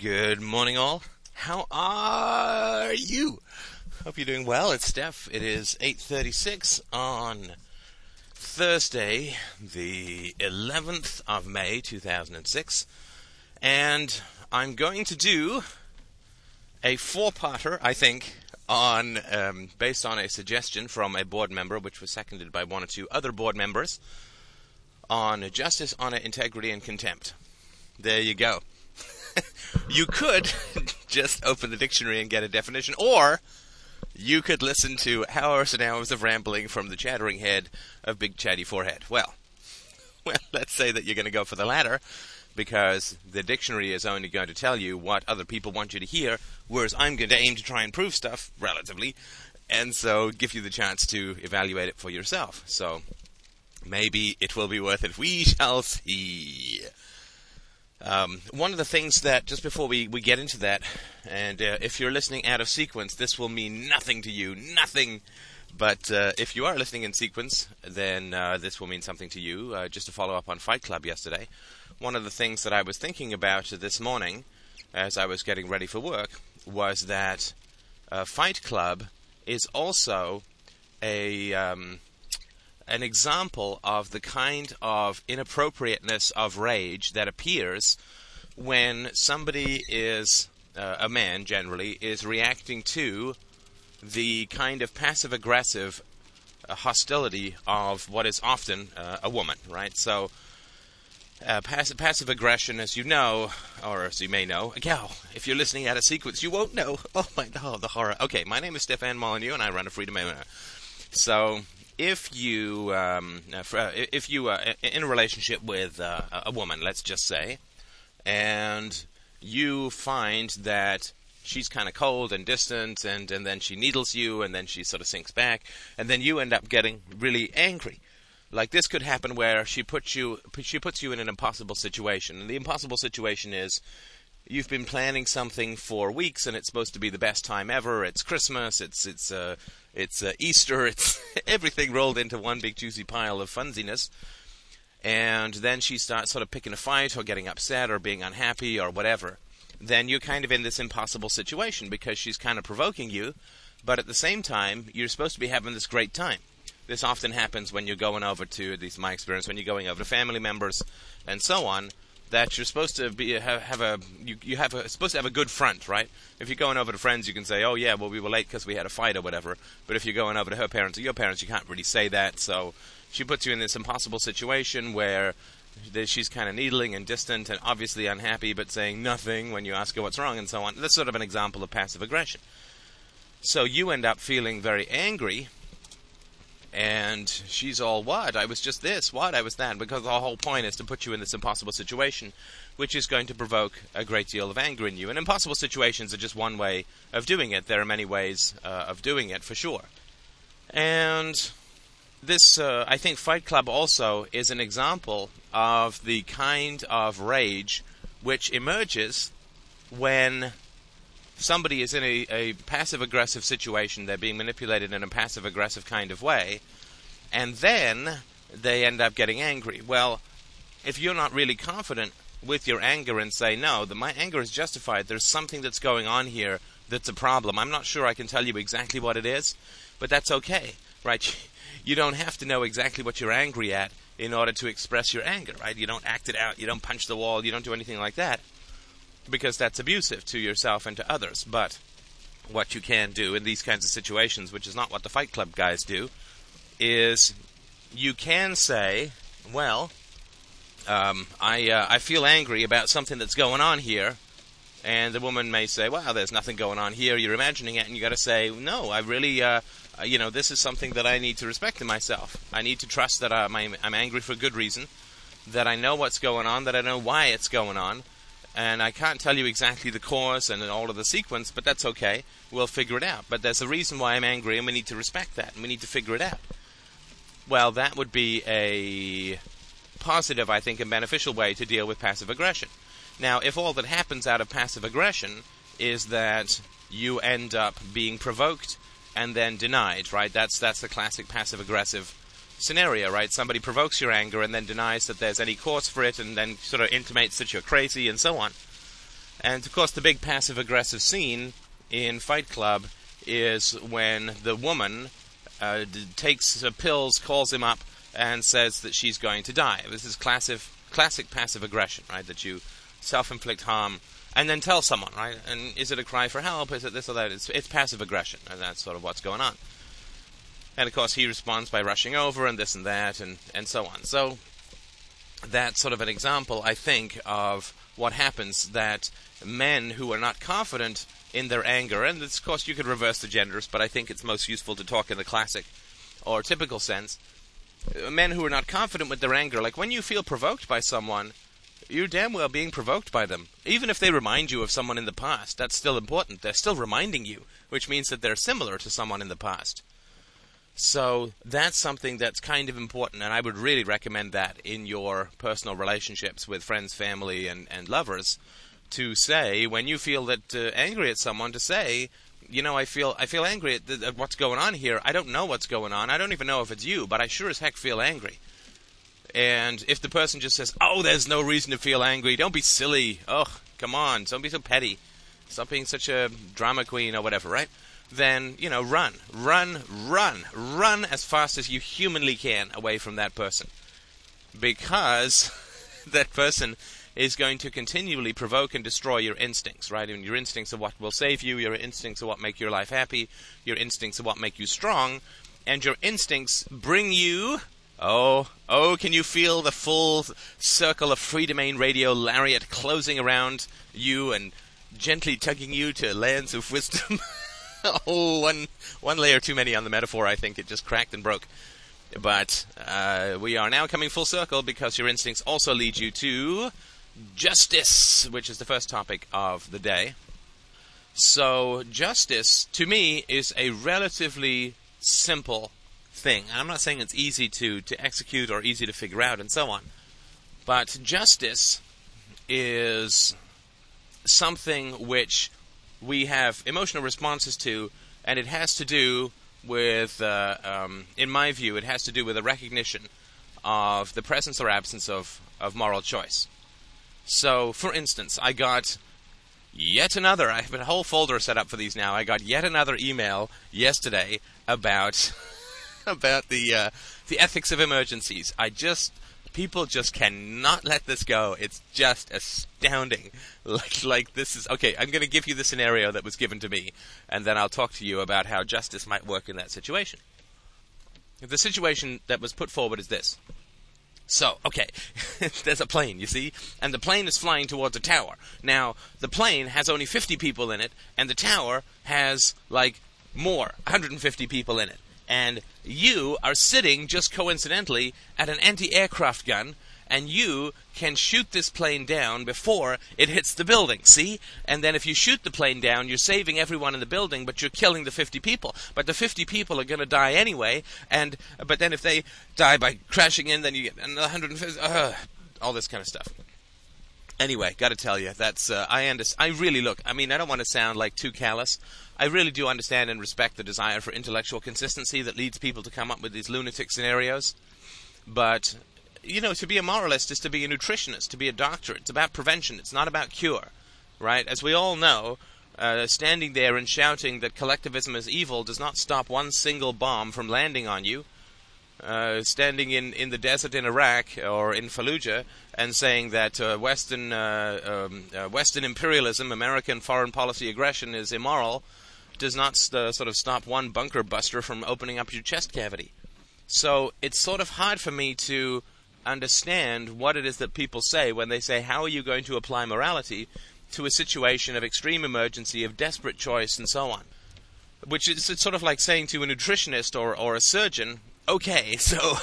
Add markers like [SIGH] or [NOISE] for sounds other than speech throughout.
Good morning, all. How are you? Hope you're doing well. It's Steph. It is 8:36 on Thursday, the 11th of May, 2006, and I'm going to do a four-parter, I think, on um, based on a suggestion from a board member, which was seconded by one or two other board members, on justice, honor, integrity, and contempt. There you go. You could [LAUGHS] just open the dictionary and get a definition, or you could listen to hours and hours of rambling from the chattering head of Big Chatty Forehead. Well, [LAUGHS] well, let's say that you're going to go for the latter, because the dictionary is only going to tell you what other people want you to hear, whereas I'm going to aim to try and prove stuff relatively, and so give you the chance to evaluate it for yourself. So maybe it will be worth it. We shall see. Um, one of the things that, just before we, we get into that, and uh, if you're listening out of sequence, this will mean nothing to you, nothing. But uh, if you are listening in sequence, then uh, this will mean something to you. Uh, just to follow up on Fight Club yesterday, one of the things that I was thinking about this morning as I was getting ready for work was that uh, Fight Club is also a. Um, an example of the kind of inappropriateness of rage that appears when somebody is uh, a man generally is reacting to the kind of passive aggressive uh, hostility of what is often uh, a woman, right? So, uh, passive, passive aggression, as you know, or as you may know, gal, if you're listening out of sequence, you won't know. [LAUGHS] Oh my, oh, the horror. Okay, my name is Stefan Molyneux, and I run a Freedom Owner. So, if you um, uh, uh, if you are in a relationship with uh, a woman, let's just say, and you find that she's kind of cold and distant, and, and then she needles you, and then she sort of sinks back, and then you end up getting really angry. Like this could happen where she puts you she puts you in an impossible situation, and the impossible situation is you've been planning something for weeks and it's supposed to be the best time ever. It's Christmas, it's it's uh, it's uh, Easter, [LAUGHS] it's everything rolled into one big juicy pile of funsiness. And then she starts sort of picking a fight or getting upset or being unhappy or whatever. Then you're kind of in this impossible situation because she's kind of provoking you, but at the same time, you're supposed to be having this great time. This often happens when you're going over to, at least my experience, when you're going over to family members and so on that you're supposed to be have, have a you, you have a, supposed to have a good front, right? If you're going over to friends, you can say, "Oh yeah, well we were late because we had a fight or whatever." But if you're going over to her parents or your parents, you can't really say that. So she puts you in this impossible situation where she's kind of needling and distant and obviously unhappy, but saying nothing when you ask her what's wrong and so on. That's sort of an example of passive aggression. So you end up feeling very angry and she's all, What? I was just this. What? I was that. Because the whole point is to put you in this impossible situation, which is going to provoke a great deal of anger in you. And impossible situations are just one way of doing it. There are many ways uh, of doing it, for sure. And this, uh, I think, Fight Club also is an example of the kind of rage which emerges when somebody is in a, a passive aggressive situation, they're being manipulated in a passive aggressive kind of way, and then they end up getting angry. Well, if you're not really confident with your anger and say, no, my anger is justified, there's something that's going on here that's a problem. I'm not sure I can tell you exactly what it is, but that's okay, right? [LAUGHS] You don't have to know exactly what you're angry at in order to express your anger, right? You don't act it out, you don't punch the wall, you don't do anything like that because that's abusive to yourself and to others. But what you can do in these kinds of situations, which is not what the Fight Club guys do, is you can say, well, um, I uh, I feel angry about something that's going on here, and the woman may say, well, there's nothing going on here. You're imagining it, and you got to say, no, I really, uh, uh, you know, this is something that I need to respect in myself. I need to trust that I'm, I'm angry for good reason, that I know what's going on, that I know why it's going on, and I can't tell you exactly the cause and all of the sequence, but that's okay. We'll figure it out. But there's a reason why I'm angry, and we need to respect that, and we need to figure it out. Well, that would be a positive, I think, and beneficial way to deal with passive aggression. Now, if all that happens out of passive aggression is that you end up being provoked and then denied, right? That's that's the classic passive aggressive scenario, right? Somebody provokes your anger and then denies that there's any cause for it and then sort of intimates that you're crazy and so on. And of course, the big passive aggressive scene in Fight Club is when the woman uh, takes pills, calls him up, and says that she's going to die. This is classic, classic passive aggression, right? That you self-inflict harm and then tell someone, right? And is it a cry for help? Is it this or that? It's, it's passive aggression, and that's sort of what's going on. And of course, he responds by rushing over and this and that and, and so on. So that's sort of an example, I think, of what happens that men who are not confident in their anger, and of course you could reverse the genders, but I think it's most useful to talk in the classic or typical sense. Men who are not confident with their anger, like when you feel provoked by someone, you're damn well being provoked by them. Even if they remind you of someone in the past, that's still important. They're still reminding you, which means that they're similar to someone in the past. So that's something that's kind of important, and I would really recommend that in your personal relationships with friends, family, and, and lovers to say when you feel that uh, angry at someone to say you know I feel I feel angry at, th- at what's going on here I don't know what's going on I don't even know if it's you but I sure as heck feel angry and if the person just says, "Oh, there's no reason to feel angry. Don't be silly. Oh, come on. Don't be so petty. Stop being such a drama queen or whatever," right? Then, you know, run, run, run, run as fast as you humanly can away from that person. Because [LAUGHS] that person is going to continually provoke and destroy your instincts, right? I mean, your instincts are what will save you, your instincts are what make your life happy, your instincts are what make you strong, and your instincts bring you Oh, oh, can you feel the full circle of Freedomain Radio lariat closing around you and gently tugging you to lands of wisdom? [LAUGHS] [LAUGHS] oh, one, one layer too many on the metaphor, I think. It just cracked and broke. But uh, we are now coming full circle because your instincts also lead you to justice, which is the first topic of the day. So, justice, to me, is a relatively simple thing. I'm not saying it's easy to, to execute or easy to figure out and so on. But justice is something which we have emotional responses to, and it has to do with, uh, um, in my view, it has to do with a recognition of the presence or absence of, of moral choice. So, for instance, I got yet another, I have a whole folder set up for these now. I got yet another email yesterday about [LAUGHS] about the uh, the ethics of emergencies. I just people just cannot let this go. It's just astounding. [LAUGHS] Like like this is okay. I'm going to give you the scenario that was given to me, and then I'll talk to you about how justice might work in that situation. The situation that was put forward is this. So, okay, [LAUGHS] there's a plane, you see, and the plane is flying towards a tower. Now, the plane has only 50 people in it, and the tower has, like, more, 150 people in it and you are sitting just coincidentally at an anti aircraft gun, and you can shoot this plane down before it hits the building. See? And then if you shoot the plane down, you're saving everyone in the building, but you're killing the 50 people. But the 50 people are going to die anyway, and but then if they die by crashing in, then you get another 150. Uh, all this kind of stuff. Anyway, got to tell you, that's uh, I understand. I really look. I mean, I don't want to sound like too callous. I really do understand and respect the desire for intellectual consistency that leads people to come up with these lunatic scenarios. But, you know, to be a moralist is to be a nutritionist, to be a doctor. It's about prevention, it's not about cure, right? As we all know, uh, standing there and shouting that collectivism is evil does not stop one single bomb from landing on you. Uh, standing in, in the desert in Iraq or in Fallujah and saying that uh, Western uh, um, uh, Western imperialism, American foreign policy aggression is immoral, does not st- sort of stop one bunker buster from opening up your chest cavity. So it's sort of hard for me to understand what it is that people say when they say, How are you going to apply morality to a situation of extreme emergency, of desperate choice, and so on? Which is it's sort of like saying to a nutritionist or, or a surgeon, Okay, [LAUGHS] so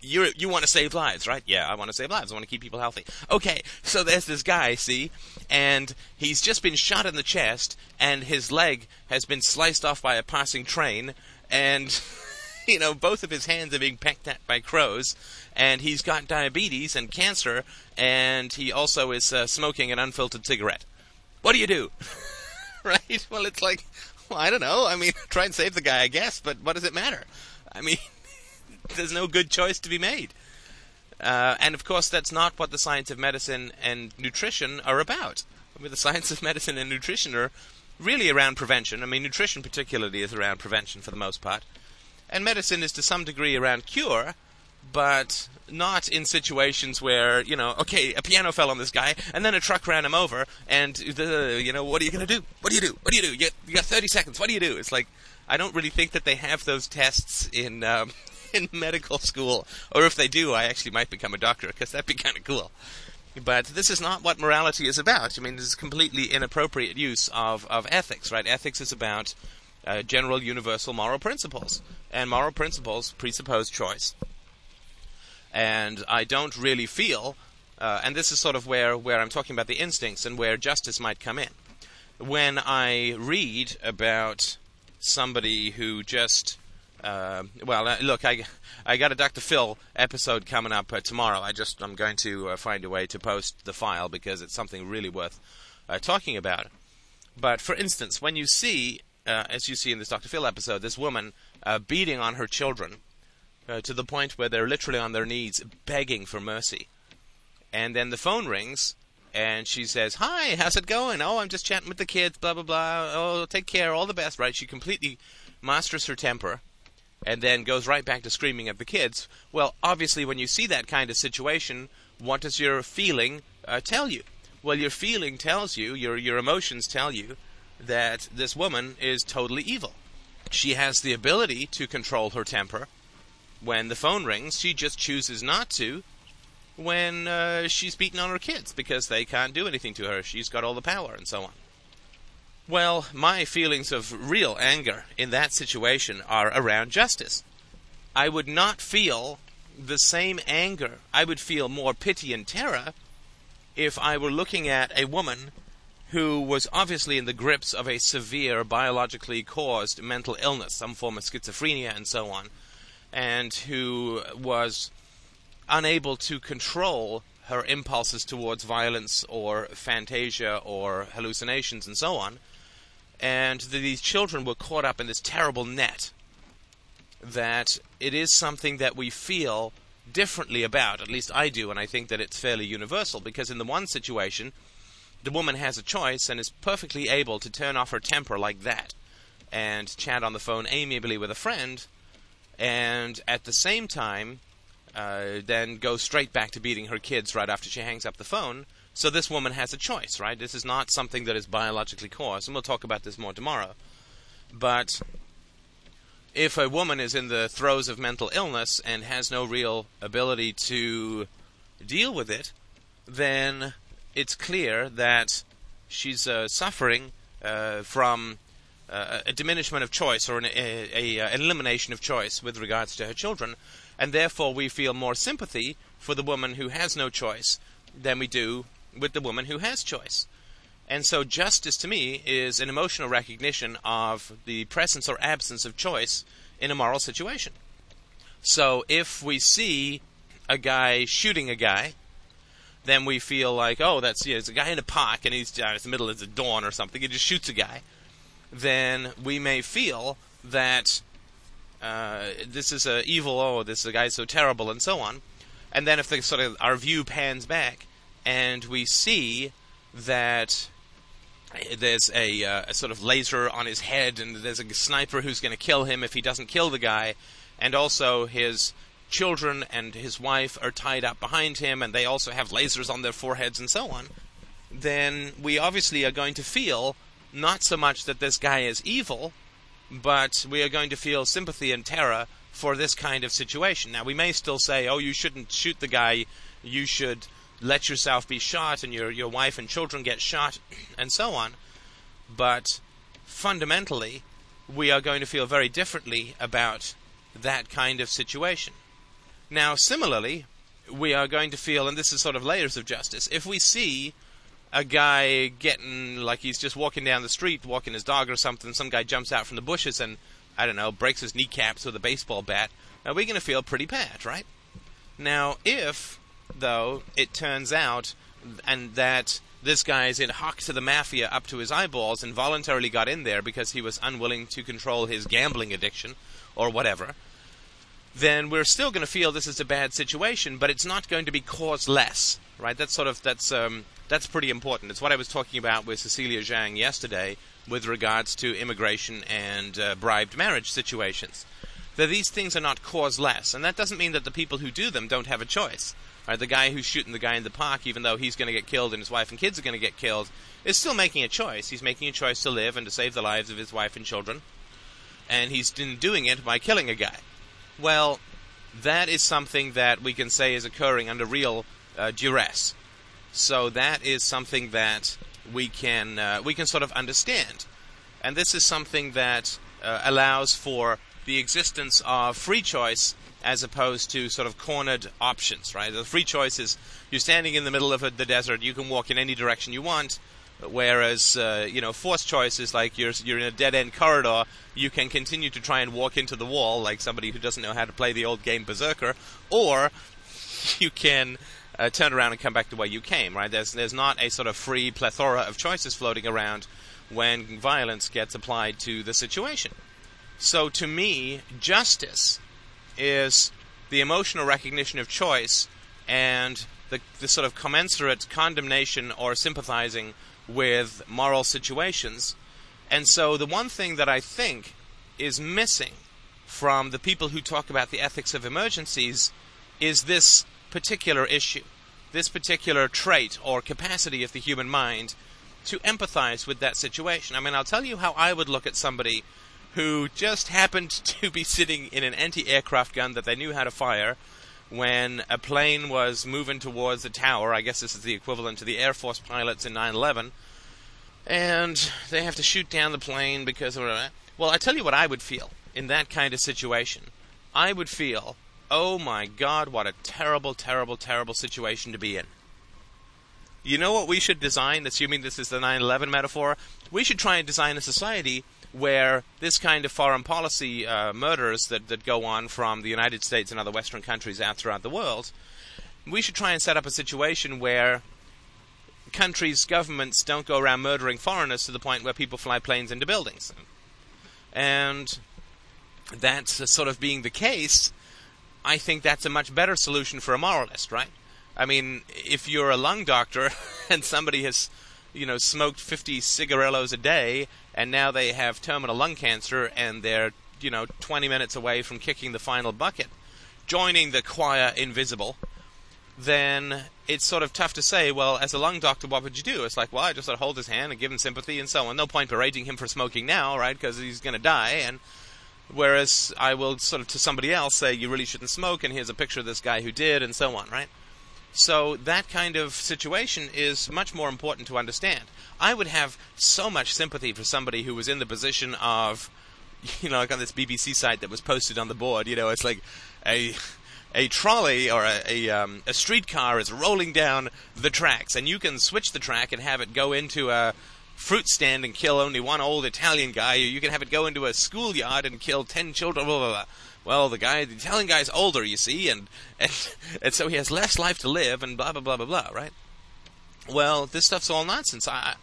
you you want to save lives, right? Yeah, I want to save lives. I want to keep people healthy. Okay, so there's this guy, see, and he's just been shot in the chest, and his leg has been sliced off by a passing train, and [LAUGHS] you know both of his hands are being pecked at by crows, and he's got diabetes and cancer, and he also is uh, smoking an unfiltered cigarette. What do you do? [LAUGHS] right? Well, it's like, well, I don't know. I mean, try and save the guy, I guess, but what does it matter? I mean, there's no good choice to be made. Uh, and of course, that's not what the science of medicine and nutrition are about. I mean, the [LAUGHS] science of medicine and nutrition are really around prevention. I mean, nutrition particularly is around prevention for the most part. And medicine is to some degree around cure, but not in situations where, you know, okay, a piano fell on this guy, and then a truck ran him over, and, the, you know, what are you going to do? What do you do? What do you do? You, you got 30 seconds. What do you do? It's like, I don't really think that they have those tests in, um, [LAUGHS] in medical school. Or if they do, I actually might become a doctor, because that'd be [LAUGHS] kind of cool. But this is not what morality is about. I mean, this is completely inappropriate use of, of ethics, right? Ethics is about uh, general universal moral principles. And moral principles presuppose choice. And I don't really feel, uh, and this is sort of where, where I'm talking about the instincts and where justice might come in. When I read about somebody who just uh, well, uh, look, I I got a Dr. Phil episode coming up uh, tomorrow. I just I'm going to uh, find a way to post the file because it's something really worth uh, talking about. But for instance, when you see, uh, as you see in this Dr. Phil episode, this woman beating on her children to the point where they're literally on their knees begging for mercy, and then the phone rings. And she says, "Hi, how's it going? Oh, I'm just chatting with the kids. Blah blah blah. Oh, take care. All the best." Right? She completely masters her temper and then goes right back to screaming at the kids. Well, obviously, when you see that kind of situation, what does your feeling uh, tell you? Well, your feeling tells you, your your emotions tell you, that this woman is totally evil. She has the ability to control her temper. When the phone rings, she just chooses not to. When uh, she's beating on her kids because they can't do anything to her, she's got all the power and so on. Well, my feelings of real anger in that situation are around justice. I would not feel the same anger. I would feel more pity and terror if I were looking at a woman who was obviously in the grips of a severe biologically caused mental illness, some form of schizophrenia and so on, and who was unable to control her impulses towards violence or fantasia or hallucinations and so on and these children were caught up in this terrible net that it is something that we feel differently about. At least I do, and I think that it's fairly universal because in the one situation, the woman has a choice and is perfectly able to turn off her temper like that and chat on the phone amiably with a friend, and at the same time, uh, then go straight back to beating her kids right after she hangs up the phone so this woman has a choice, right? This is not something that is biologically caused, and we'll talk about this more tomorrow. But if a woman is in the throes of mental illness and has no real ability to deal with it, then it's clear that she's uh, suffering uh, from uh, a diminishment of choice or an, a, a, an elimination of choice with regards to her children, and therefore we feel more sympathy for the woman who has no choice than we do with the woman who has choice. And so, justice to me is an emotional recognition of the presence or absence of choice in a moral situation. So, if we see a guy shooting a guy, then we feel like, oh, that's yeah, there's a guy in a park and he's uh, in the middle of the dawn or something. He just shoots a guy. Then we may feel that uh, this is a evil. Oh, this is a guy so terrible, and so on. And then if the sort of our view pans back, and we see that there's a, uh, a, sort of laser on his head, and there's a sniper who's going to kill him if he doesn't kill the guy, and also his children and his wife are tied up behind him, and they also have lasers on their foreheads and so on. Then we obviously are going to feel not so much that this guy is evil, but we are going to feel sympathy and terror for this kind of situation. Now, we may still say, oh, you shouldn't shoot the guy, you should let yourself be shot and your your wife and children get shot and so on. But fundamentally we are going to feel very differently about that kind of situation. Now similarly we are going to feel and this is sort of layers of justice if we see a guy getting like he's just walking down the street walking his dog or something some guy jumps out from the bushes and i don't know breaks his kneecaps with a baseball bat now we're going to feel pretty bad right? Now if though, it turns out, and that this guy is in hock to the mafia up to his eyeballs and voluntarily got in there because he was unwilling to control his gambling addiction or whatever, then we're still going to feel this is a bad situation, but it's not going to be causeless, right? That's sort of that's um, that's pretty important. It's what I was talking about with Cecilia Zhang yesterday with regards to immigration and uh, bribed marriage situations. That these things are not causeless, and that doesn't mean that the people who do them don't have a choice. Right? The guy who's shooting the guy in the park, even though he's going to get killed and his wife and kids are going to get killed, is still making a choice. He's making a choice to live and to save the lives of his wife and children, and he's doing it by killing a guy. Well, that is something that we can say is occurring under real uh, duress. So that is something that we can uh, we can sort of understand, and this is something that uh, allows for the existence of free choice as opposed to sort of cornered options. Right? The free choice is you're standing in the middle of the desert, you can walk in any direction you want. Whereas, uh, you know, forced choice is like you're you're in a dead end corridor. You can continue to try and walk into the wall like somebody who doesn't know how to play the old game Berserker, or [LAUGHS] you can uh, turn around and come back the way you came. Right? There's there's not a sort of free plethora of choices floating around when violence gets applied to the situation. So to me, justice is the emotional recognition of choice and the, the sort of commensurate condemnation or sympathizing with moral situations. And so the one thing that I think is missing from the people who talk about the ethics of emergencies is this particular issue, this particular trait or capacity of the human mind to empathize with that situation. I mean, I'll tell you how I would look at somebody who just happened [LAUGHS] to be sitting in an anti aircraft gun that they knew how to fire when a plane was moving towards the tower. I guess this is the equivalent to the Air Force pilots in 9 11. And they have to shoot down the plane because of. Well, I tell you what I would feel in that kind of situation. I would feel, oh my God, what a terrible, terrible, terrible situation to be in. You know what we should design, assuming this is the 9 11 metaphor? We should try and design a society where this kind of foreign policy uh, murders that, that go on from the United States and other Western countries out throughout the world, we should try and set up a situation where countries' governments don't go around murdering foreigners to the point where people fly planes into buildings. And that's sort of being the case, I think that's a much better solution for a moralist, right? I mean, if you're a lung doctor [LAUGHS] and somebody has, you know, smoked 50 cigarillos a day and now they have terminal lung cancer and they're you know 20 minutes away from kicking the final bucket, joining the choir invisible, then it's sort of tough to say. Well, as a lung doctor, what would you do? It's like, well, I just sort of hold his hand and give him sympathy and so on. No point berating him for smoking now, right? Because he's going to die. And whereas I will sort of to somebody else say, you really shouldn't smoke, and here's a picture of this guy who did, and so on, right? So that kind of situation is much more important to understand. I would have so much sympathy for somebody who was in the position of, [LAUGHS] you know, like on this BBC site that was posted on the board. You know, it's like a a trolley or a a, um, a streetcar is rolling down the tracks, and you can switch the track and have it go into a fruit stand and kill only one old Italian guy, or you can have it go into a schoolyard and kill ten children. Blah, blah, blah well, the guy, the Italian guy's older, you see, and, and and so he has less life to live, and blah blah blah blah blah, right? Well, this stuff's all nonsense. I,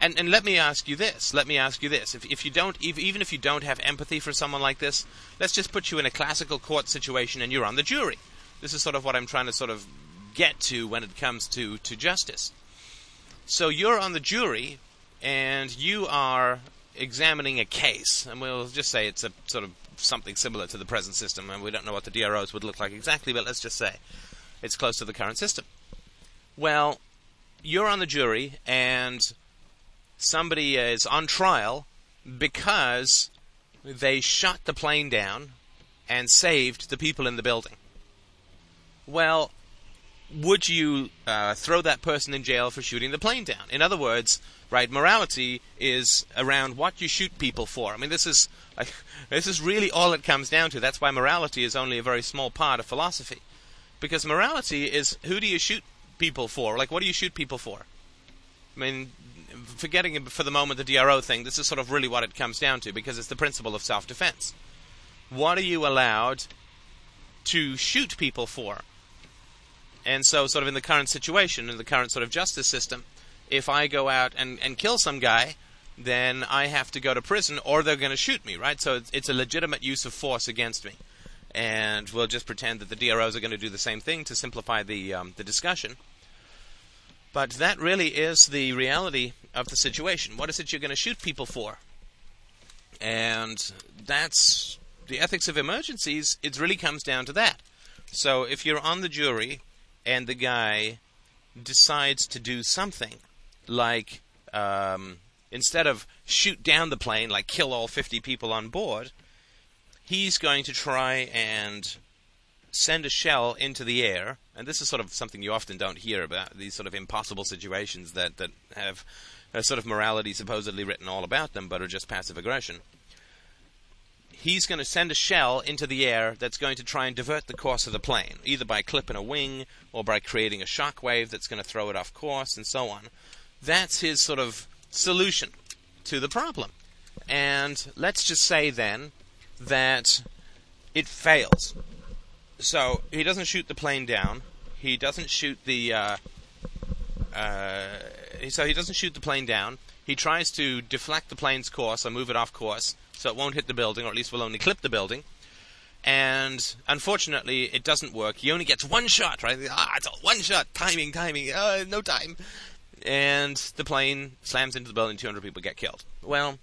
and and let me ask you this. Let me ask you this. If if you don't, even if you don't have empathy for someone like this, let's just put you in a classical court situation, and you're on the jury. This is sort of what I'm trying to sort of get to when it comes to to justice. So you're on the jury, and you are examining a case, and we'll just say it's a sort of something similar to the present system, and we don't know what the DROs would look like exactly, but let's just say it's close to the current system. Well, you're on the jury, and somebody is on trial because they shot the plane down and saved the people in the building. Well, would you uh, throw that person in jail for shooting the plane down? In other words, right, morality is around what you shoot people for. I mean, this is like, [LAUGHS] this is really all it comes down to. That's why morality is only a very small part of philosophy, because morality is who do you shoot people for? Like, what do you shoot people for? I mean, forgetting for the moment the DRO thing, this is sort of really what it comes down to, because it's the principle of self-defense. What are you allowed to shoot people for? And so, sort of in the current situation, in the current sort of justice system, if I go out and, and kill some guy, then I have to go to prison or they're going to shoot me, right? So it's, it's, a legitimate use of force against me. and we'll just pretend that the DROs are going to do the same thing to simplify the um, the discussion. But that really is the reality of the situation. What is it you're going to shoot people for? And that's the ethics of emergencies. It really comes down to that. So if you're on the jury and the guy decides to do something like um, instead of shoot down the plane, like kill all 50 people on board, he's going to try and send a shell into the air. And this is sort of something you often don't hear about these sort of impossible situations that, that have a sort of morality supposedly written all about them, but are just passive aggression. He's going to send a shell into the air that's going to try and divert the course of the plane, either by clipping a wing or by creating a shock wave that's going to throw it off course and so on. That's his sort of solution to the problem. And let's just say then that it fails. So he doesn't shoot the plane down. He doesn't shoot the. Uh, uh, so he doesn't shoot the plane down. He tries to deflect the plane's course or move it off course so it won't hit the building, or at least will only clip the building. And unfortunately, it doesn't work. He only gets one shot, right? Ah, it's one shot. Timing, timing. Uh, no time and the plane slams into the building. 200 people get killed. Well,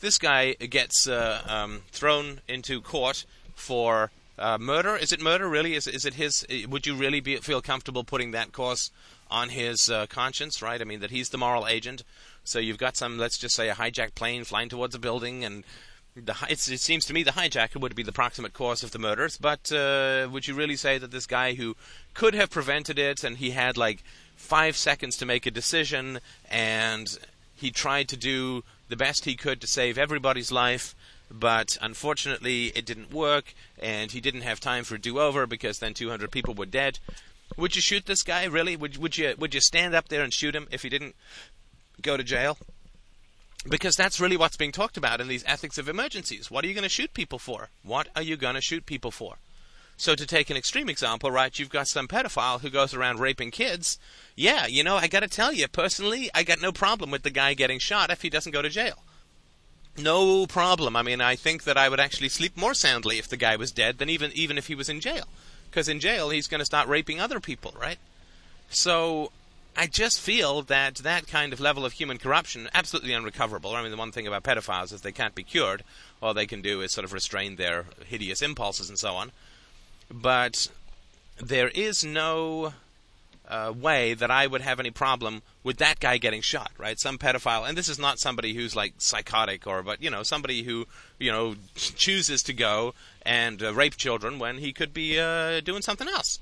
this guy gets uh, um, thrown into court for uh, murder. Is it murder? Really? Is is it his? Would you really be, feel comfortable putting that course on his uh, conscience? Right? I mean that he's the moral agent. So you've got some, let's just say, a hijacked plane flying towards a building, and the, it seems to me the hijacker would be the proximate cause of the murders. But uh, would you really say that this guy who could have prevented it, and he had like five seconds to make a decision, and he tried to do the best he could to save everybody's life, but unfortunately it didn't work, and he didn't have time for a do-over because then 200 people were dead. Would you shoot this guy? Really? Would would you would you stand up there and shoot him if he didn't go to jail? Because that's really what's being talked about in these ethics of emergencies. What are you going to shoot people for? What are you going to shoot people for? So to take an extreme example, right, you've got some pedophile who goes around raping kids. Yeah, you know, I got to tell you, personally, I got no problem with the guy getting shot if he doesn't go to jail. No problem. I mean, I think that I would actually sleep more soundly if the guy was dead than even even if he was in jail. Because in jail, he's going to start raping other people, right? So I just feel that that kind of level of human corruption absolutely unrecoverable. I mean, the one thing about pedophiles is they can't be cured. All they can do is sort of restrain their hideous impulses and so on but there is no uh, way that I would have any problem with that guy getting shot, right? Some pedophile, and this is not somebody who's like psychotic or, but you know, somebody who you know chooses to go and uh, rape children when he could be uh, doing something else.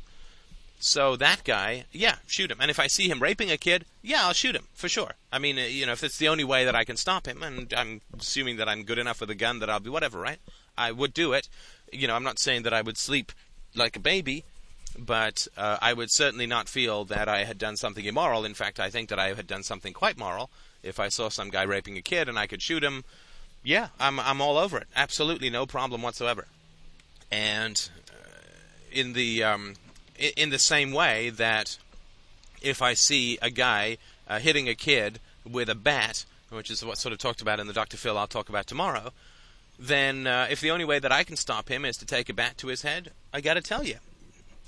So that guy, yeah, shoot him. And if I see him raping a kid, yeah, I'll shoot him for sure. I mean, uh, you know, if it's the only way that I can stop him, and I'm assuming that I'm good enough with a gun that I'll be whatever, right? I would do it. You know, I'm not saying that I would sleep like a baby, but uh, I would certainly not feel that I had done something immoral. In fact, I think that I had done something quite moral. If I saw some guy raping a kid and I could shoot him, yeah, I'm I'm all over it. Absolutely no problem whatsoever. And uh, in the um, in the same way that if I see a guy uh, hitting a kid with a bat, which is what sort of talked about in the Dr. Phil I'll talk about tomorrow, then uh, if the only way that I can stop him is to take a bat to his head, I got to tell you,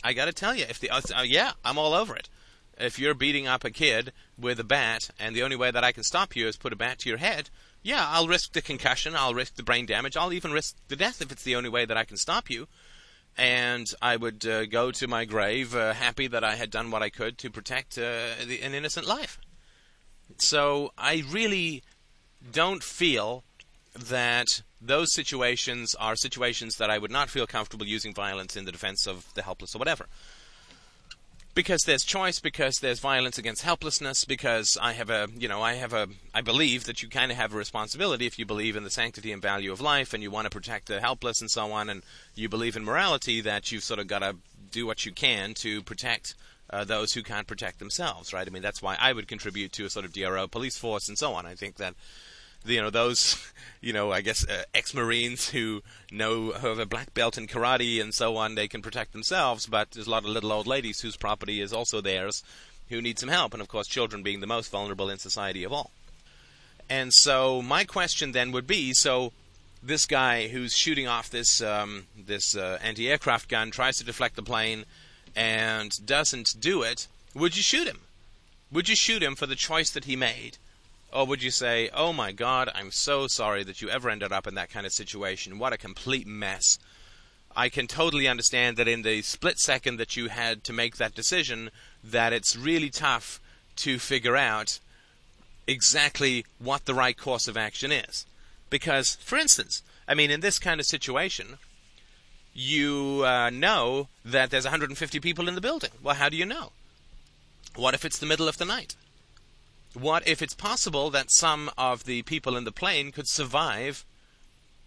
I got to tell you, if the uh, yeah, I'm all over it. If you're beating up a kid with a bat, and the only way that I can stop you is put a bat to your head, yeah, I'll risk the concussion, I'll risk the brain damage, I'll even risk the death if it's the only way that I can stop you. And I would uh, go to my grave uh, happy that I had done what I could to protect uh, the, an innocent life. So I really don't feel that those situations are situations that I would not feel comfortable using violence in the defense of the helpless or whatever. Because there's choice, because there's violence against helplessness, because I have a, you know, I have a, I believe that you kind of have a responsibility if you believe in the sanctity and value of life and you want to protect the helpless and so on, and you believe in morality that you've sort of got to do what you can to protect uh, those who can't protect themselves, right? I mean, that's why I would contribute to a sort of DRO police force and so on. I think that you know those [LAUGHS] you know I guess uh, ex-marines who know who have a black belt in karate and so on they can protect themselves but there's a lot of little old ladies whose property is also theirs who need some help and of course children being the most vulnerable in society of all and so my question then would be so this guy who's shooting off this um, this uh, anti-aircraft gun tries to deflect the plane and doesn't do it, would you shoot him? Would you shoot him for the choice that he made? Or would you say, "Oh my God, I'm so sorry that you ever ended up in that kind of situation. What a complete mess." I can totally understand that in the split second that you had to make that decision, that it's really tough to figure out exactly what the right course of action is. Because, for instance, I mean, in this kind of situation, you uh, know that there's 150 people in the building. Well, how do you know? What if it's the middle of the night? What if it's possible that some of the people in the plane could survive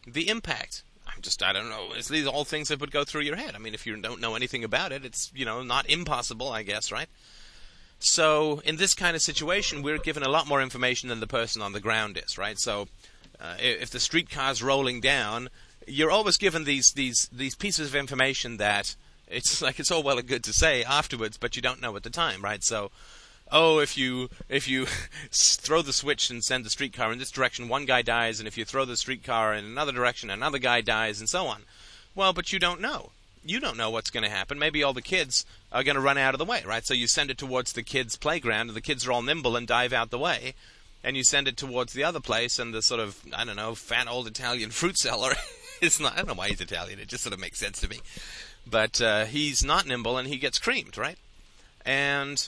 the impact? I'm just, I don't know. It's these all things that would go through your head. I mean, if you don't know anything about it, it's, you know, not impossible, I guess, right? So, in this kind of situation, we're given a lot more information than the person on the ground is, right? So, uh, if the streetcar's rolling down, you're always given these, these, these pieces of information that it's [LAUGHS] like it's all well and good to say afterwards, but you don't know at the time, right? So, oh, if you if you [LAUGHS] throw the switch and send the streetcar in this direction, one guy dies, and if you throw the streetcar in another direction, another guy dies, and so on. Well, but you don't know you don't know what's going to happen. Maybe all the kids are going to run out of the way, right? So you send it towards the kids' playground, and the kids are all nimble and dive out the way. And you send it towards the other place, and the sort of, I don't know, fat old Italian [LAUGHS] fruit seller [LAUGHS] is not, I don't know why he's Italian, it just sort of makes sense to me. But uh, he's not nimble, and he gets creamed, right? And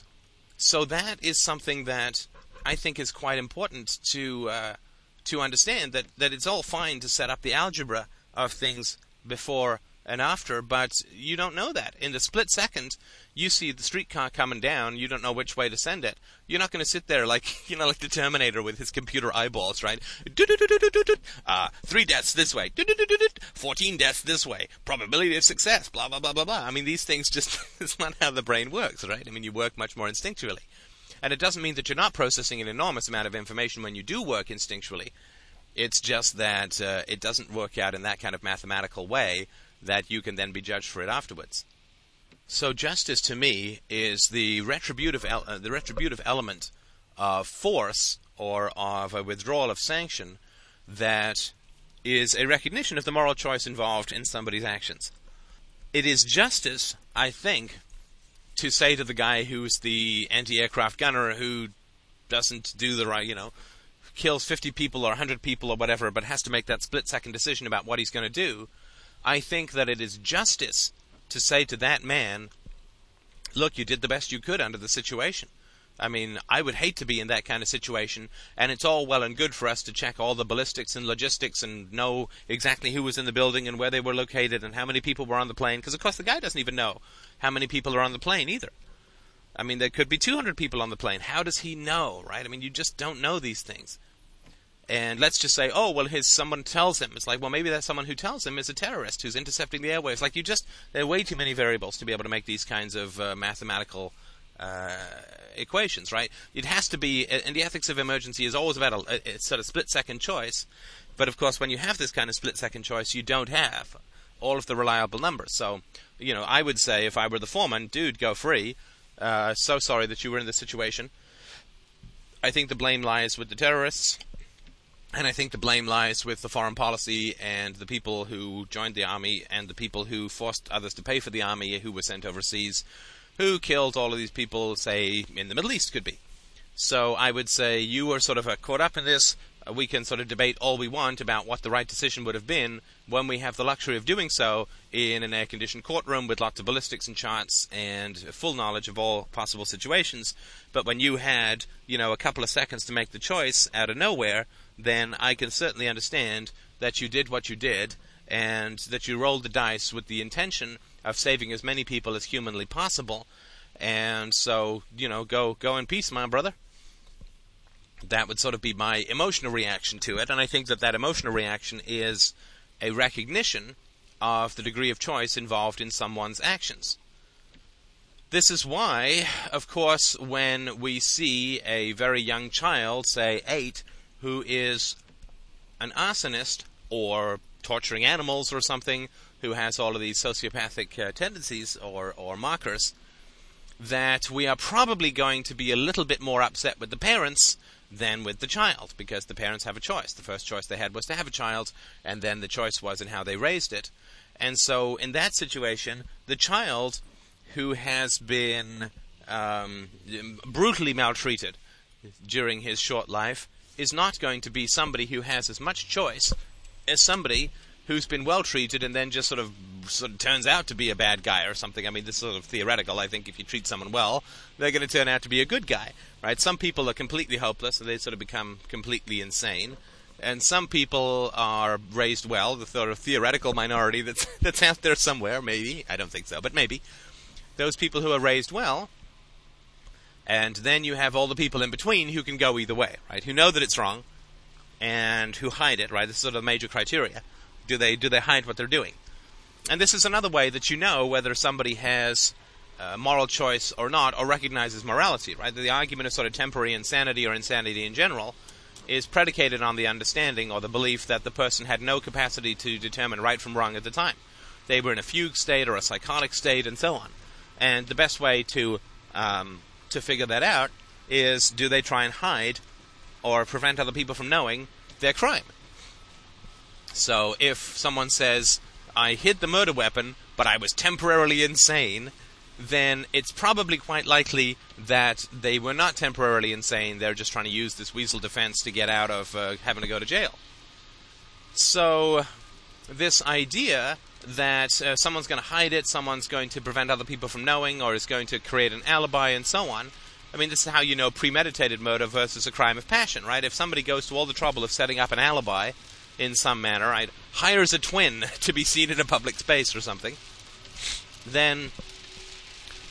so that is something that I think is quite important to uh, to understand that, that it's all fine to set up the algebra of things before and after, but you don't know that. In the split second, you see the streetcar coming down, you don't know which way to send it. You're not going to sit there like, [LAUGHS] you know, like the Terminator with his computer eyeballs, right? Uh, three deaths this way, 14 deaths this way, probability of success, blah, blah, blah, blah, blah. I mean, these things just, [LAUGHS] it's not how the brain works, right? I mean, you work much more instinctually. And it doesn't mean that you're not processing an enormous amount of information when you do work instinctually. It's just that uh, it doesn't work out in that kind of mathematical way that you can then be judged for it afterwards. So justice to me is the retributive el- uh, the retributive element of force or of a withdrawal of sanction that is a recognition of the moral choice involved in somebody's actions. It is justice, I think, to say to the guy who's the anti-aircraft gunner who doesn't do the right, you know, kills 50 people or 100 people or whatever, but has to make that split second decision about what he's going to do, I think that it is justice to say to that man, look, you did the best you could under the situation. I mean, I would hate to be in that kind of situation, and it's all well and good for us to check all the ballistics and logistics and know exactly who was in the building and where they were located and how many people were on the plane, because of course the guy doesn't even know how many people are on the plane either. I mean, there could be 200 people on the plane. How does he know, right? I mean, you just don't know these things and let's just say, oh, well, his someone tells him. It's like, well, maybe that someone who tells him is a terrorist who's intercepting the airwaves. Like, you just there are way too many variables to be able to make these kinds of uh, mathematical uh, equations, right? It has to be, and the ethics of emergency is always about a, a sort of split-second choice. But of course, when you have this kind of split-second choice, you don't have all of the reliable numbers. So, you know, I would say if I were the foreman, dude, go free. Uh, so sorry that you were in this situation. I think the blame lies with the terrorists. And I think the blame lies with the foreign policy and the people who joined the army and the people who forced others to pay for the army who were sent overseas, who killed all of these people, say, in the Middle East, could be. So I would say you are sort of uh, caught up in this. Uh, we can sort of debate all we want about what the right decision would have been when we have the luxury of doing so in an air conditioned courtroom with lots of ballistics and charts and full knowledge of all possible situations. But when you had, you know, a couple of seconds to make the choice out of nowhere, then I can certainly understand that you did what you did and that you rolled the dice with the intention of saving as many people as humanly possible. And so, you know, go go in peace, my brother. That would sort of be my emotional reaction to it, and I think that that emotional reaction is a recognition of the degree of choice involved in someone's actions. This is why, of course, when we see a very young child, say eight, who is an arsonist or torturing animals or something, who has all of these sociopathic uh, tendencies or, or markers, that we are probably going to be a little bit more upset with the parents than with the child because the parents have a choice. The first choice they had was to have a child, and then the choice was in how they raised it. And so, in that situation, the child who has been um, brutally maltreated during his short life is not going to be somebody who has as much choice as somebody who's been well treated and then just sort of sort of turns out to be a bad guy or something. I mean, this is sort of theoretical. I think if you treat someone well, they're going to turn out to be a good guy, right? Some people are completely hopeless and they sort of become completely insane. And some people are raised well, the sort of theoretical minority that's [LAUGHS] that's out there somewhere, maybe. I don't think so, but maybe. Those people who are raised well, and then you have all the people in between who can go either way, right? Who know that it's wrong, and who hide it, right? This is sort of the major criteria. Do they do they hide what they're doing? And this is another way that you know whether somebody has uh, moral choice or not, or recognizes morality, right? The argument of sort of temporary insanity or insanity in general is predicated on the understanding or the belief that the person had no capacity to determine right from wrong at the time. They were in a fugue state or a psychotic state and so on. And the best way to um, to figure that out is do they try and hide or prevent other people from knowing their crime? So if someone says, I hid the murder weapon, but I was temporarily insane, then it's probably quite likely that they were not temporarily insane. They're just trying to use this weasel defense to get out of uh, having to go to jail. So, this idea that uh, someone's going to hide it, someone's going to prevent other people from knowing, or is going to create an alibi, and so on. I mean, this is how you know premeditated murder versus a crime of passion, right? If somebody goes to all the trouble of setting up an alibi in some manner, right, hires a twin [LAUGHS] to be seen in a public space or something, then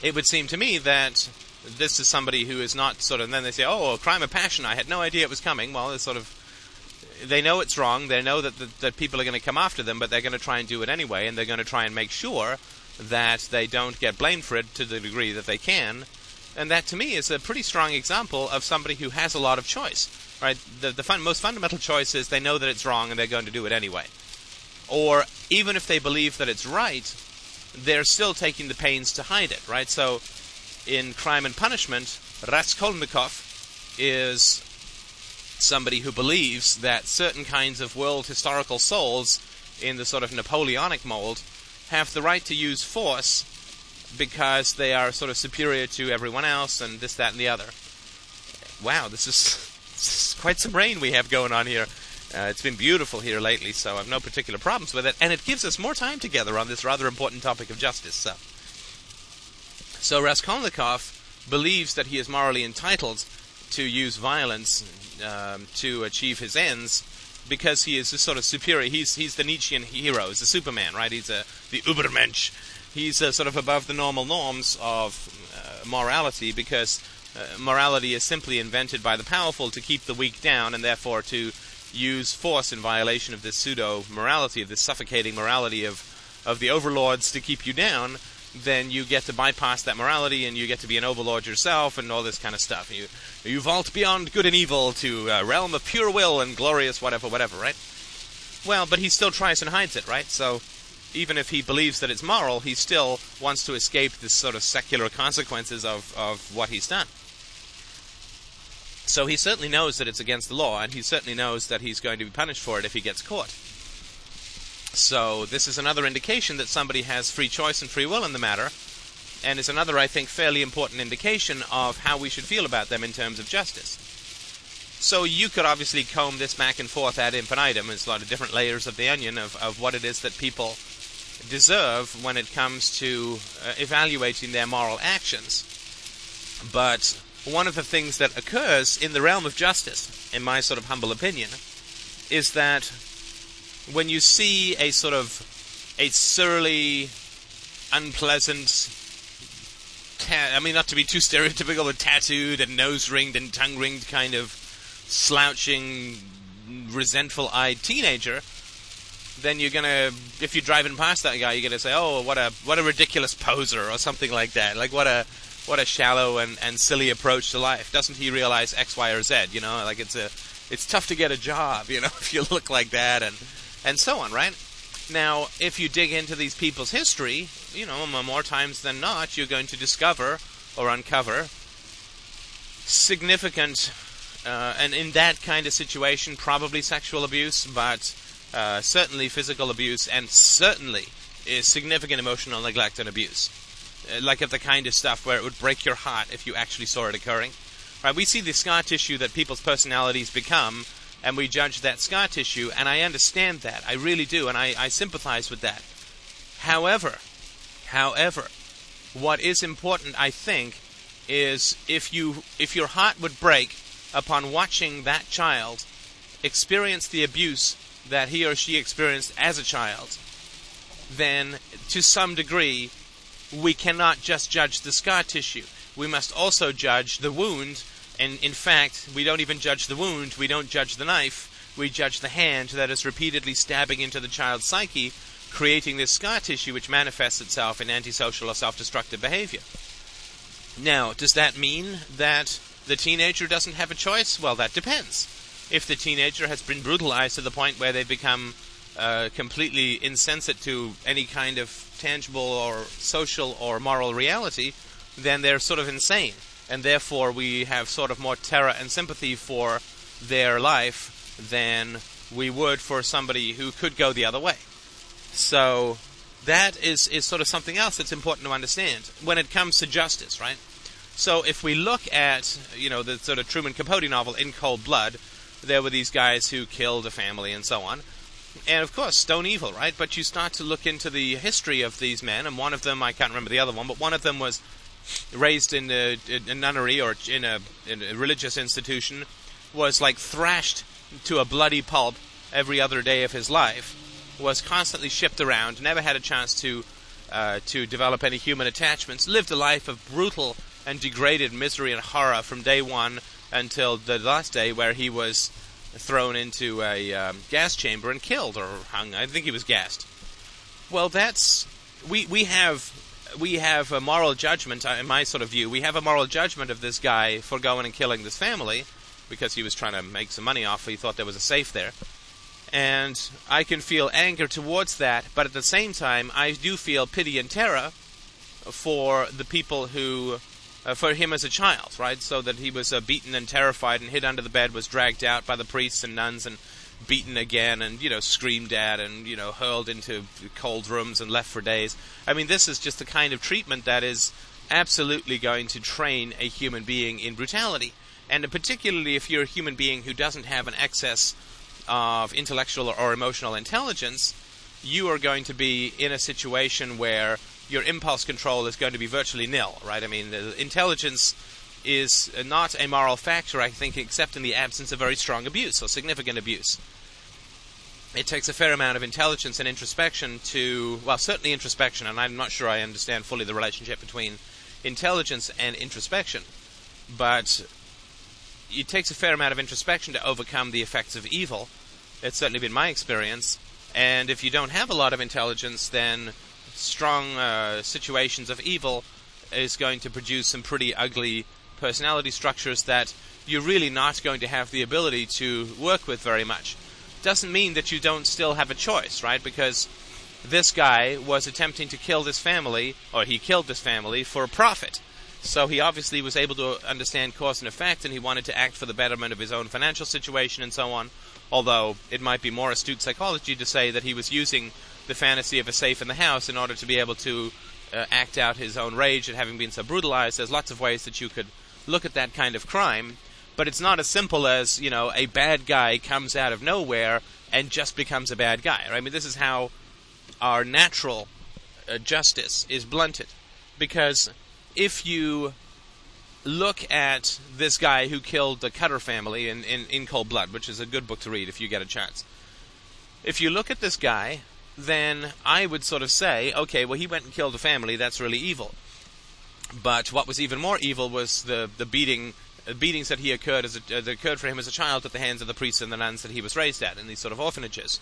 it would seem to me that this is somebody who is not sort of. And then they say, "Oh, a crime of passion. I had no idea it was coming." Well, it's sort of. They know it's wrong. They know that the, that people are going to come after them, but they're going to try and do it anyway, and they're going to try and make sure that they don't get blamed for it to the degree that they can. And that, to me, is a pretty strong example of somebody who has a lot of choice. Right? The, the fun, most fundamental choice is they know that it's wrong and they're going to do it anyway. Or even if they believe that it's right, they're still taking the pains to hide it, right? So in Crime and Punishment, Raskolnikov is somebody who believes that certain kinds of world historical souls in the sort of Napoleonic mold have the right to use force because they are sort of superior to everyone else and this, that, and the other. Wow, this is, [LAUGHS] this is quite some rain we have going on here. Uh, it's been beautiful here lately, so I've no particular problems with it, and it gives us more time together on this rather important topic of justice. So, so Raskolnikov believes that he is morally entitled to use violence um, to achieve his ends because he is this sort of superior. He's he's the Nietzschean hero. He's the Superman, right? He's a the Ubermensch. He's uh, sort of above the normal norms of uh, morality because uh, morality is simply invented by the powerful to keep the weak down and therefore to use force in violation of this pseudo morality, of this suffocating morality of, of the overlords to keep you down, then you get to bypass that morality and you get to be an overlord yourself and all this kind of stuff. You you vault beyond good and evil to a realm of pure will and glorious whatever, whatever, right? Well, but he still tries and hides it, right? So even if he believes that it's moral, he still wants to escape this sort of secular consequences of, of what he's done. So he certainly knows that it's against the law, and he certainly knows that he's going to be punished for it if he gets caught. So this is another indication that somebody has free choice and free will in the matter, and is another, I think, fairly important indication of how we should feel about them in terms of justice. So you could obviously comb this back and forth ad infinitum. There's a lot of different layers of the onion of, of what it is that people deserve when it comes to uh, evaluating their moral actions. But one of the things that occurs in the realm of justice, in my sort of humble opinion, is that when you see a sort of a surly, unpleasant, ta- I mean, not to be too stereotypical, but tattooed and nose ringed and tongue ringed kind of slouching, resentful eyed teenager, then you're gonna, if you're driving past that guy, you're gonna say, "Oh, what a what a ridiculous poser," or something like that. Like what a what a shallow and, and silly approach to life. Doesn't he realize X, Y, or Z? You know, like it's a it's tough to get a job, you know, [LAUGHS] if you look like that and and so on, right? Now, if you dig into these people's history, you know, more times than not, you're going to discover or uncover significant uh, and in that kind of situation, probably sexual abuse, but uh, certainly physical abuse, and certainly is significant emotional neglect and abuse. Uh, like of the kind of stuff where it would break your heart if you actually saw it occurring. Right? We see the scar tissue that people's personalities become, and we judge that scar tissue, and I understand that. I really do, and I, I sympathize with that. However, however, what is important, I think, is if you if your heart would break upon watching that child experience the abuse that he or she experienced as a child, then to some degree we cannot just judge the scar tissue. We must also judge the wound, and in fact, we don't even judge the wound, we don't judge the knife, we judge the hand that is repeatedly stabbing into the child's psyche, creating this scar tissue which manifests itself in antisocial or self destructive behavior. Now, does that mean that the teenager doesn't have a choice? Well, that depends. If the teenager has been brutalized to the point where they become uh, completely insensate to any kind of tangible or social or moral reality, then they're sort of insane. And therefore, we have sort of more terror and sympathy for their life than we would for somebody who could go the other way. So, that is, is sort of something else that's important to understand when it comes to justice, right? So, if we look at, you know, the sort of Truman Capote novel, In Cold Blood, there were these guys who killed a family and so on and of course, stone evil, right? But you start to look into the history of these men, and one of them, I can't remember the other one, but one of them was raised in a, a nunnery or in a, in a religious institution, was like thrashed to a bloody pulp every other day of his life, was constantly shipped around, never had a chance to uh, to develop any human attachments, lived a life of brutal and degraded misery and horror from day one until the last day where he was thrown into a um, gas chamber and killed or hung. I think he was gassed. Well, that's we we have we have a moral judgment uh, in my sort of view. We have a moral judgment of this guy for going and killing this family because he was trying to make some money off. He thought there was a safe there. And I can feel anger towards that, but at the same time, I do feel pity and terror for the people who uh, for him as a child, right? So that he was uh, beaten and terrified and hid under the bed, was dragged out by the priests and nuns and beaten again and, you know, screamed at and, you know, hurled into cold rooms and left for days. I mean, this is just the kind of treatment that is absolutely going to train a human being in brutality. And particularly if you're a human being who doesn't have an excess of intellectual or emotional intelligence, you are going to be in a situation where your impulse control is going to be virtually nil, right? I mean, the intelligence is not a moral factor, I think, except in the absence of very strong abuse or significant abuse. It takes a fair amount of intelligence and introspection to, well, certainly introspection, and I'm not sure I understand fully the relationship between intelligence and introspection, but it takes a fair amount of introspection to overcome the effects of evil. It's certainly been my experience. And if you don't have a lot of intelligence, then strong uh, situations of evil is going to produce some pretty ugly personality structures that you're really not going to have the ability to work with very much. Doesn't mean that you don't still have a choice, right? Because this guy was attempting to kill this family, or he killed this family for a profit. So he obviously was able to understand cause and effect, and he wanted to act for the betterment of his own financial situation and so on. Although it might be more astute psychology to say that he was using the fantasy of a safe in the house in order to be able to uh, act out his own rage at having been so brutalized. There's lots of ways that you could look at that kind of crime, but it's not as simple as, you know, a bad guy comes out of nowhere and just becomes a bad guy. Right? I mean, this is how our natural uh, justice is blunted. Because if you look at this guy who killed the Clutter family in, in, in Cold Blood, which is a good book to read if you get a chance. If you look at this guy then I would sort of say, okay, well, he went and killed a family. That's really evil. But what was even more evil was the the beating uh, beatings that he occurred as a, uh, that occurred for him as a child at the hands of the priests and the nuns that he was raised at in these sort of orphanages,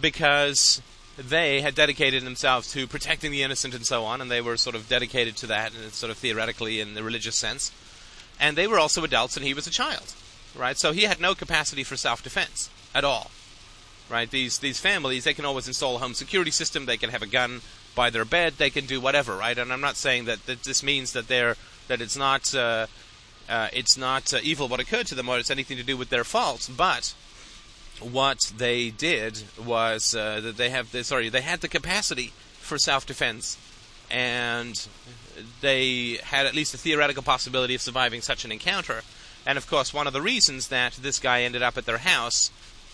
because they had dedicated themselves to protecting the innocent and so on, and they were sort of dedicated to that, and sort of theoretically in the religious sense. And they were also adults, and he was a child, right? So he had no capacity for self-defense at all right? These these families they can always install a home security system. They can have a gun by their bed. They can do whatever, right? And I'm not saying that, that this means that they're that it's not uh, uh, it's not uh, evil what occurred to them or it's anything to do with their faults, but what they did was uh, that they have the, sorry they had the capacity for self-defense and they had at least a theoretical possibility of surviving such an encounter and of course one of the reasons that this guy ended up at their house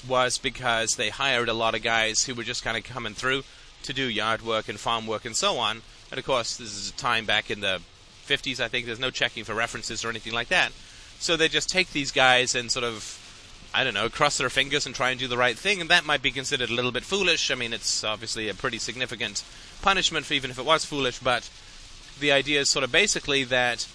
was because they hired a lot of guys who were just kind of coming through to do yard work and farm work and so on and of course this is a time back in the 50s I think there's no checking for references or anything like that so they just take these guys and sort of I don't know, cross their fingers and try and do the right thing, and that might be considered a little bit foolish. I mean, it's obviously a pretty significant punishment for even if it was foolish, but the idea is sort of basically that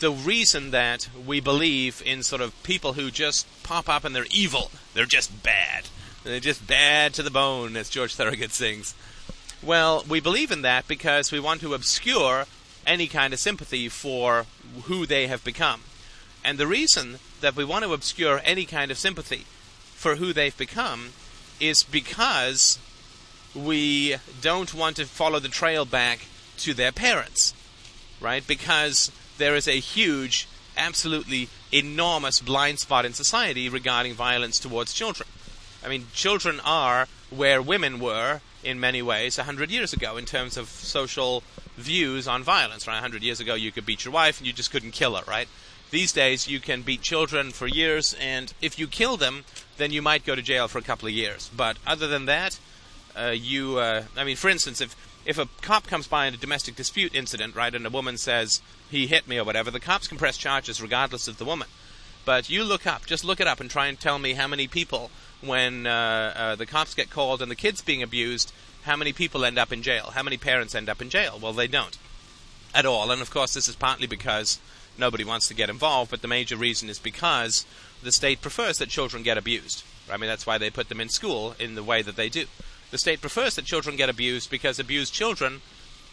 the reason that we believe in sort of people who just pop up and they're evil, they're just bad. They're just bad to the bone, as George Thorogood sings. Well, we believe in that because we want to obscure any kind of sympathy for who they have become. And the reason that we want to obscure any kind of sympathy for who they've become is because we don't want to follow the trail back to their parents, right? Because there is a huge, absolutely enormous blind spot in society regarding violence towards children. I mean, children are where women were in many ways a hundred years ago in terms of social views on violence. Right, a hundred years ago, you could beat your wife and you just couldn't kill her, right? These days, you can beat children for years, and if you kill them, then you might go to jail for a couple of years. But other than that, uh, you, uh, I mean, for instance, if if a cop comes by in a domestic dispute incident, right, and a woman says he hit me or whatever, the cops can press charges regardless of the woman. But you look up, just look it up, and try and tell me how many people, when uh, uh, the cops get called and the kid's being abused, how many people end up in jail? How many parents end up in jail? Well, they don't at all. And of course, this is partly because nobody wants to get involved, but the major reason is because the state prefers that children get abused. I mean, that's why they put them in school in the way that they do. The state prefers that children get abused because abused children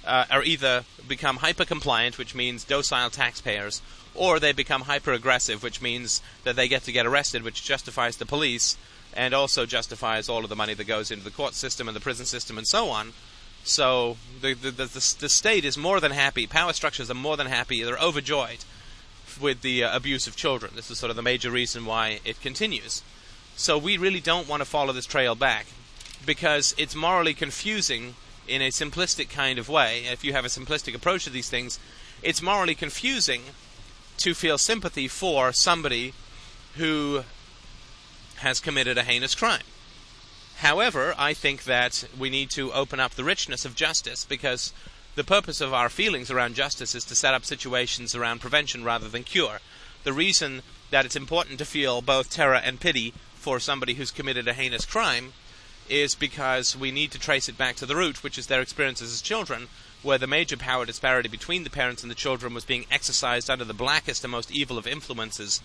uh, are either become hyper compliant, which means docile taxpayers, or they become hyper aggressive, which means that they get to get arrested, which justifies the police and also justifies all of the money that goes into the court system and the prison system and so on. So the the, the, the state is more than happy. Power structures are more than happy. They're overjoyed with the uh, abuse of children. This is sort of the major reason why it continues. So we really don't want to follow this trail back because it's morally confusing in a simplistic kind of way. If you have a simplistic approach to these things, it's morally confusing to feel sympathy for somebody who has committed a heinous crime. However, I think that we need to open up the richness of justice because the purpose of our feelings around justice is to set up situations around prevention rather than cure. The reason that it's important to feel both terror and pity for somebody who's committed a heinous crime is because we need to trace it back to the root, which is their experiences as children, where the major power disparity between the parents and the children was being exercised under the blackest and most evil of influences,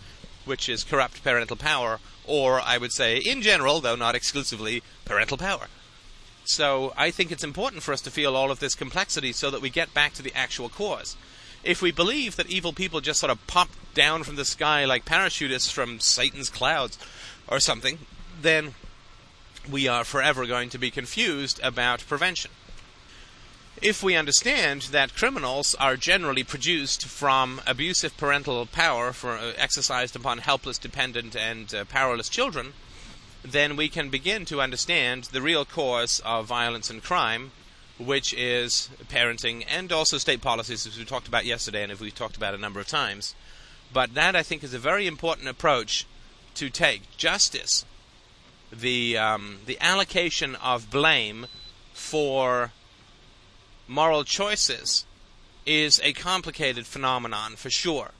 which is corrupt parental power, or I would say, in general, though not exclusively, parental power. So I think it's important for us to feel all of this complexity so that we get back to the actual cause. If we believe that evil people just sort of pop down from the sky like parachutists from Satan's clouds or something, then we are forever going to be confused about prevention. If we understand that criminals are generally produced from abusive parental power for, uh, exercised upon helpless, dependent, and uh, powerless children, then we can begin to understand the real cause of violence and crime, which is parenting and also state policies, as we talked about yesterday and as we've talked about a number of times. But that, I think, is a very important approach to take. Justice, the um, the allocation of blame for moral choices is a complicated phenomenon for sure.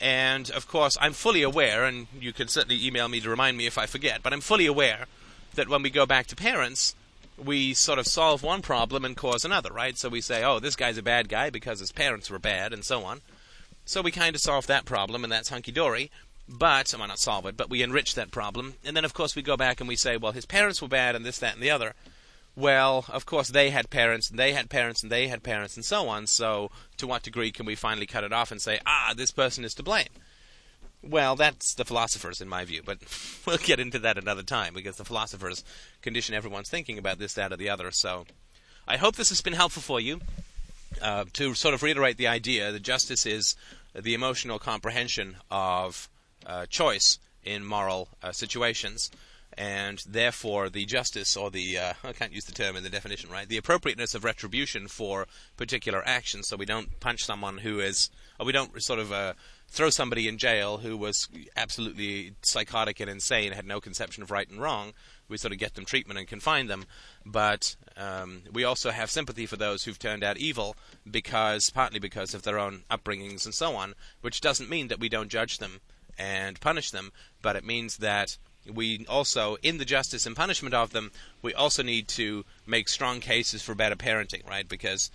And of course, I'm fully aware, and you can certainly email me to remind me if I forget, but I'm fully aware that when we go back to parents, we sort of solve one problem and cause another, right? So we say, oh, this guy's a bad guy because his parents were bad, and so on. So we kind of solve that problem, and that's hunky dory. But, well, not solve it, but we enrich that problem. And then, of course, we go back and we say, well, his parents were bad, and this, that, and the other well, of course, they had parents, and they had parents, and they had parents, and so on. So, to what degree can we finally cut it off and say, ah, this person is to blame? Well, that's the philosophers, in my view, but [LAUGHS] we'll get into that another time because the philosophers condition everyone's thinking about this, that, or the other. So, I hope this has been helpful for you. Uh, to sort of reiterate the idea that justice is the emotional comprehension of uh, choice in moral uh, situations, and therefore the justice or the uh, I can't use the term in the definition, right? The appropriateness of retribution for particular actions. So we don't punch someone who is, or we don't sort of uh, throw somebody in jail who was absolutely psychotic and insane, had no conception of right and wrong. We sort of get them treatment and confine them, but um, we also have sympathy for those who've turned out evil because, partly because of their own upbringings and so on. Which doesn't mean that we don't judge them and punish them, but it means that we also, in the justice and punishment of them, we also need to make strong cases for better parenting, right? Because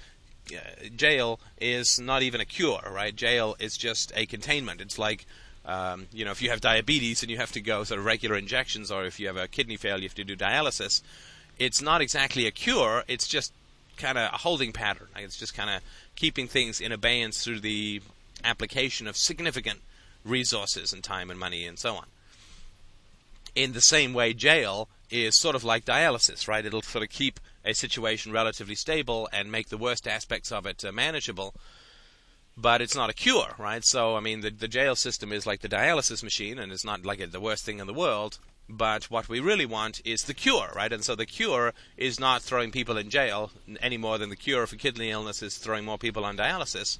uh, jail is not even a cure, right? Jail is just a containment. It's like, um, you know, if you have diabetes and you have to go sort of regular injections, or if you have a kidney failure, you have to do dialysis. It's not exactly a cure. It's just kind of a holding pattern. It's just kind of keeping things in abeyance through the application of significant resources and time and money and so on in the same way jail is sort of like dialysis, right? It'll sort of keep a situation relatively stable and make the worst aspects of it uh, manageable. But it's not a cure, right? So, I mean, the, the jail system is like the dialysis machine, and it's not like the worst thing in the world. But what we really want is the cure, right? And so the cure is not throwing people in jail any more than the cure for kidney illness is throwing more people on dialysis.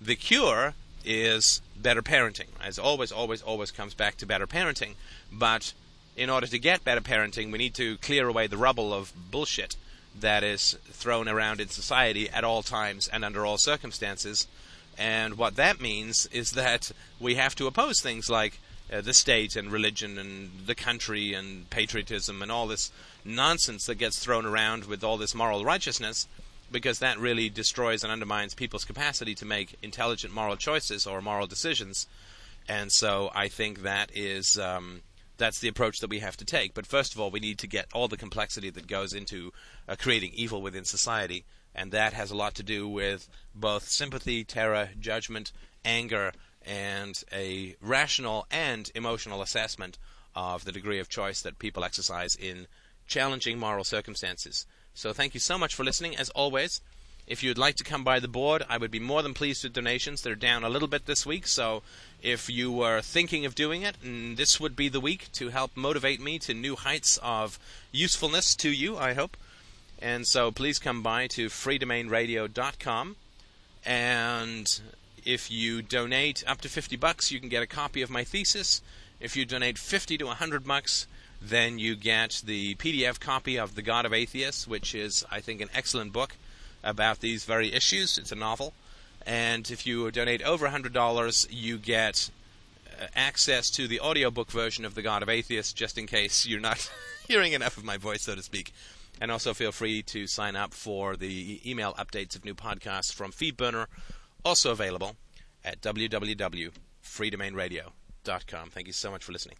The cure is better parenting. As always, always, always comes back to better parenting. But in order to get better parenting, we need to clear away the rubble of bullshit that is thrown around in society at all times and under all circumstances. And what that means is that we have to oppose things like uh, the state and religion and the country and patriotism and all this nonsense that gets thrown around with all this moral righteousness because that really destroys and undermines people's capacity to make intelligent moral choices or moral decisions. And so I think that is um, that's the approach that we have to take. But first of all, we need to get all the complexity that goes into uh, creating evil within society, and that has a lot to do with both sympathy, terror, judgment, anger, and a rational and emotional assessment of the degree of choice that people exercise in challenging moral circumstances. So, thank you so much for listening. As always, if you'd like to come by the board, I would be more than pleased with donations. They're down a little bit this week, so if you were thinking of doing it, mm, this would be the week to help motivate me to new heights of usefulness to you, I hope. And so please come by to freedomainradio.com. And if you donate up to 50 bucks, you can get a copy of my thesis. If you donate 50 to 100 bucks, then you get the PDF copy of The God of Atheists, which is, I think, an excellent book about these very issues. It's a novel. And if you donate over $100, you get uh, access to the audiobook version of The God of Atheists, just in case you're not [LAUGHS] hearing enough of my voice, so to speak. And also feel free to sign up for the email updates of new podcasts from Feedburner, also available at www.freedomainradio.com. Thank you so much for listening.